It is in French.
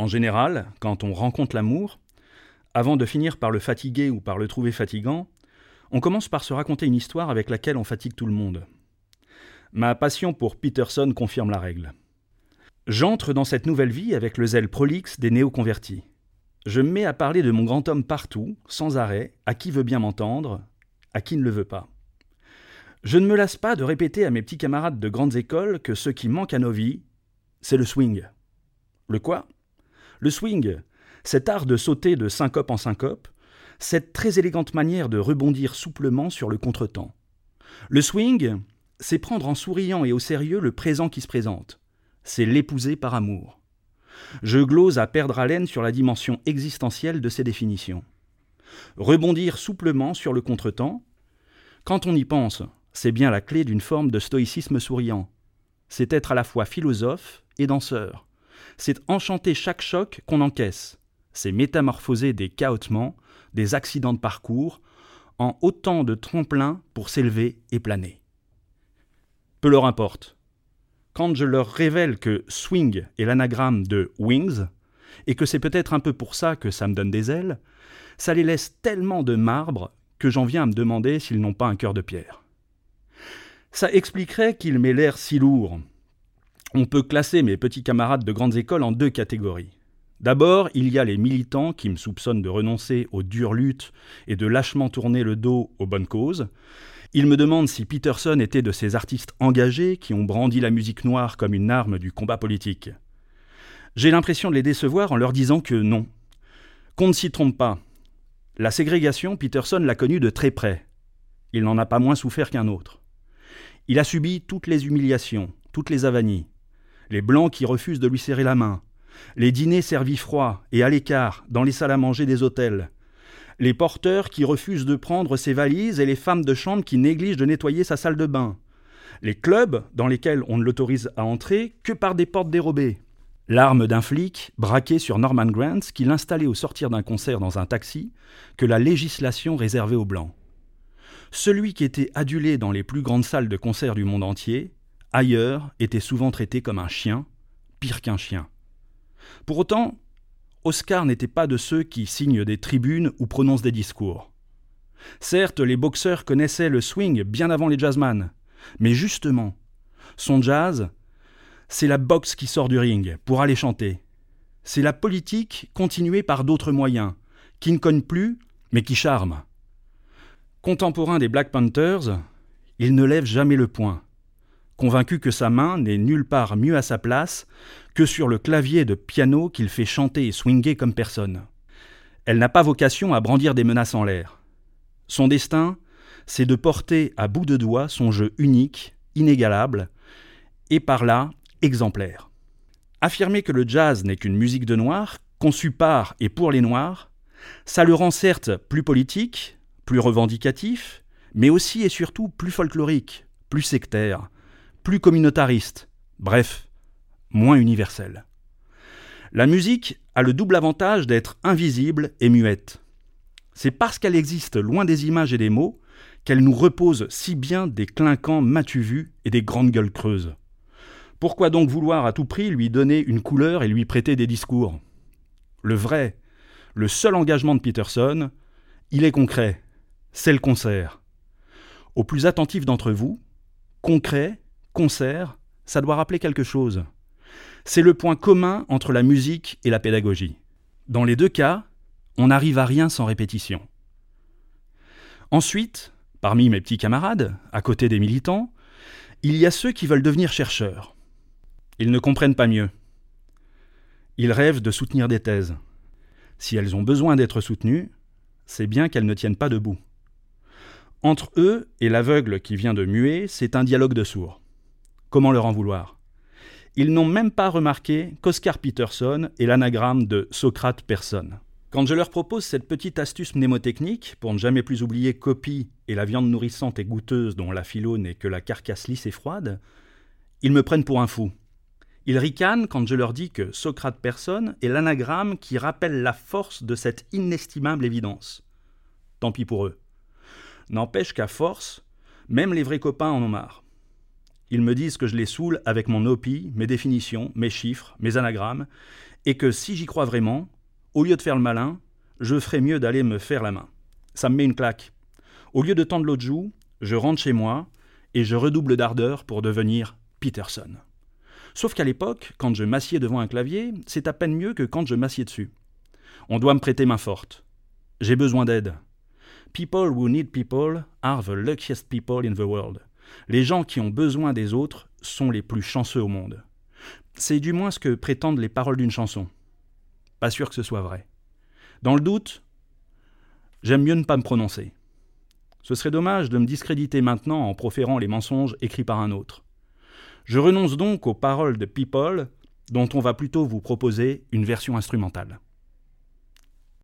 En général, quand on rencontre l'amour, avant de finir par le fatiguer ou par le trouver fatigant, on commence par se raconter une histoire avec laquelle on fatigue tout le monde. Ma passion pour Peterson confirme la règle. J'entre dans cette nouvelle vie avec le zèle prolixe des néo-convertis. Je me mets à parler de mon grand homme partout, sans arrêt, à qui veut bien m'entendre, à qui ne le veut pas. Je ne me lasse pas de répéter à mes petits camarades de grandes écoles que ce qui manque à nos vies, c'est le swing. Le quoi? Le swing, cet art de sauter de syncope en syncope, cette très élégante manière de rebondir souplement sur le contretemps. Le swing, c'est prendre en souriant et au sérieux le présent qui se présente. C'est l'épouser par amour. Je glose à perdre haleine sur la dimension existentielle de ces définitions. Rebondir souplement sur le contretemps, quand on y pense, c'est bien la clé d'une forme de stoïcisme souriant. C'est être à la fois philosophe et danseur. C'est enchanter chaque choc qu'on encaisse. C'est métamorphoser des chaotements, des accidents de parcours, en autant de tremplins pour s'élever et planer. Peu leur importe. Quand je leur révèle que swing est l'anagramme de wings, et que c'est peut-être un peu pour ça que ça me donne des ailes, ça les laisse tellement de marbre que j'en viens à me demander s'ils n'ont pas un cœur de pierre. Ça expliquerait qu'il m'ait l'air si lourd. On peut classer mes petits camarades de grandes écoles en deux catégories. D'abord, il y a les militants qui me soupçonnent de renoncer aux dures luttes et de lâchement tourner le dos aux bonnes causes. Ils me demandent si Peterson était de ces artistes engagés qui ont brandi la musique noire comme une arme du combat politique. J'ai l'impression de les décevoir en leur disant que non. Qu'on ne s'y trompe pas. La ségrégation, Peterson l'a connue de très près. Il n'en a pas moins souffert qu'un autre. Il a subi toutes les humiliations, toutes les avanies. Les blancs qui refusent de lui serrer la main, les dîners servis froids et à l'écart dans les salles à manger des hôtels, les porteurs qui refusent de prendre ses valises et les femmes de chambre qui négligent de nettoyer sa salle de bain, les clubs dans lesquels on ne l'autorise à entrer que par des portes dérobées, l'arme d'un flic braqué sur Norman Grant qui l'installait au sortir d'un concert dans un taxi que la législation réservait aux blancs. Celui qui était adulé dans les plus grandes salles de concert du monde entier, ailleurs, était souvent traité comme un chien, pire qu'un chien. Pour autant, Oscar n'était pas de ceux qui signent des tribunes ou prononcent des discours. Certes, les boxeurs connaissaient le swing bien avant les jazzman, mais justement, son jazz, c'est la boxe qui sort du ring pour aller chanter. C'est la politique continuée par d'autres moyens, qui ne cognent plus, mais qui charment. Contemporain des Black Panthers, il ne lève jamais le poing convaincu que sa main n'est nulle part mieux à sa place que sur le clavier de piano qu'il fait chanter et swinguer comme personne. Elle n'a pas vocation à brandir des menaces en l'air. Son destin, c'est de porter à bout de doigt son jeu unique, inégalable, et par là exemplaire. Affirmer que le jazz n'est qu'une musique de noir, conçue par et pour les noirs, ça le rend certes plus politique, plus revendicatif, mais aussi et surtout plus folklorique, plus sectaire, plus communautariste, bref, moins universel. La musique a le double avantage d'être invisible et muette. C'est parce qu'elle existe loin des images et des mots qu'elle nous repose si bien des clinquants matu vus et des grandes gueules creuses. Pourquoi donc vouloir à tout prix lui donner une couleur et lui prêter des discours? Le vrai, le seul engagement de Peterson, il est concret, c'est le concert. Aux plus attentifs d'entre vous, concret concert, ça doit rappeler quelque chose. C'est le point commun entre la musique et la pédagogie. Dans les deux cas, on n'arrive à rien sans répétition. Ensuite, parmi mes petits camarades, à côté des militants, il y a ceux qui veulent devenir chercheurs. Ils ne comprennent pas mieux. Ils rêvent de soutenir des thèses. Si elles ont besoin d'être soutenues, c'est bien qu'elles ne tiennent pas debout. Entre eux et l'aveugle qui vient de muer, c'est un dialogue de sourds. Comment leur en vouloir Ils n'ont même pas remarqué qu'Oscar Peterson est l'anagramme de Socrate personne. Quand je leur propose cette petite astuce mnémotechnique, pour ne jamais plus oublier copie et la viande nourrissante et goûteuse dont la philo n'est que la carcasse lisse et froide, ils me prennent pour un fou. Ils ricanent quand je leur dis que Socrate personne est l'anagramme qui rappelle la force de cette inestimable évidence. Tant pis pour eux. N'empêche qu'à force, même les vrais copains en ont marre. Ils me disent que je les saoule avec mon OPI, mes définitions, mes chiffres, mes anagrammes, et que si j'y crois vraiment, au lieu de faire le malin, je ferais mieux d'aller me faire la main. Ça me met une claque. Au lieu de tendre l'autre joue, je rentre chez moi et je redouble d'ardeur pour devenir Peterson. Sauf qu'à l'époque, quand je m'assieds devant un clavier, c'est à peine mieux que quand je m'assieds dessus. On doit me prêter main forte. J'ai besoin d'aide. People who need people are the luckiest people in the world. Les gens qui ont besoin des autres sont les plus chanceux au monde. C'est du moins ce que prétendent les paroles d'une chanson. Pas sûr que ce soit vrai. Dans le doute, j'aime mieux ne pas me prononcer. Ce serait dommage de me discréditer maintenant en proférant les mensonges écrits par un autre. Je renonce donc aux paroles de People, dont on va plutôt vous proposer une version instrumentale.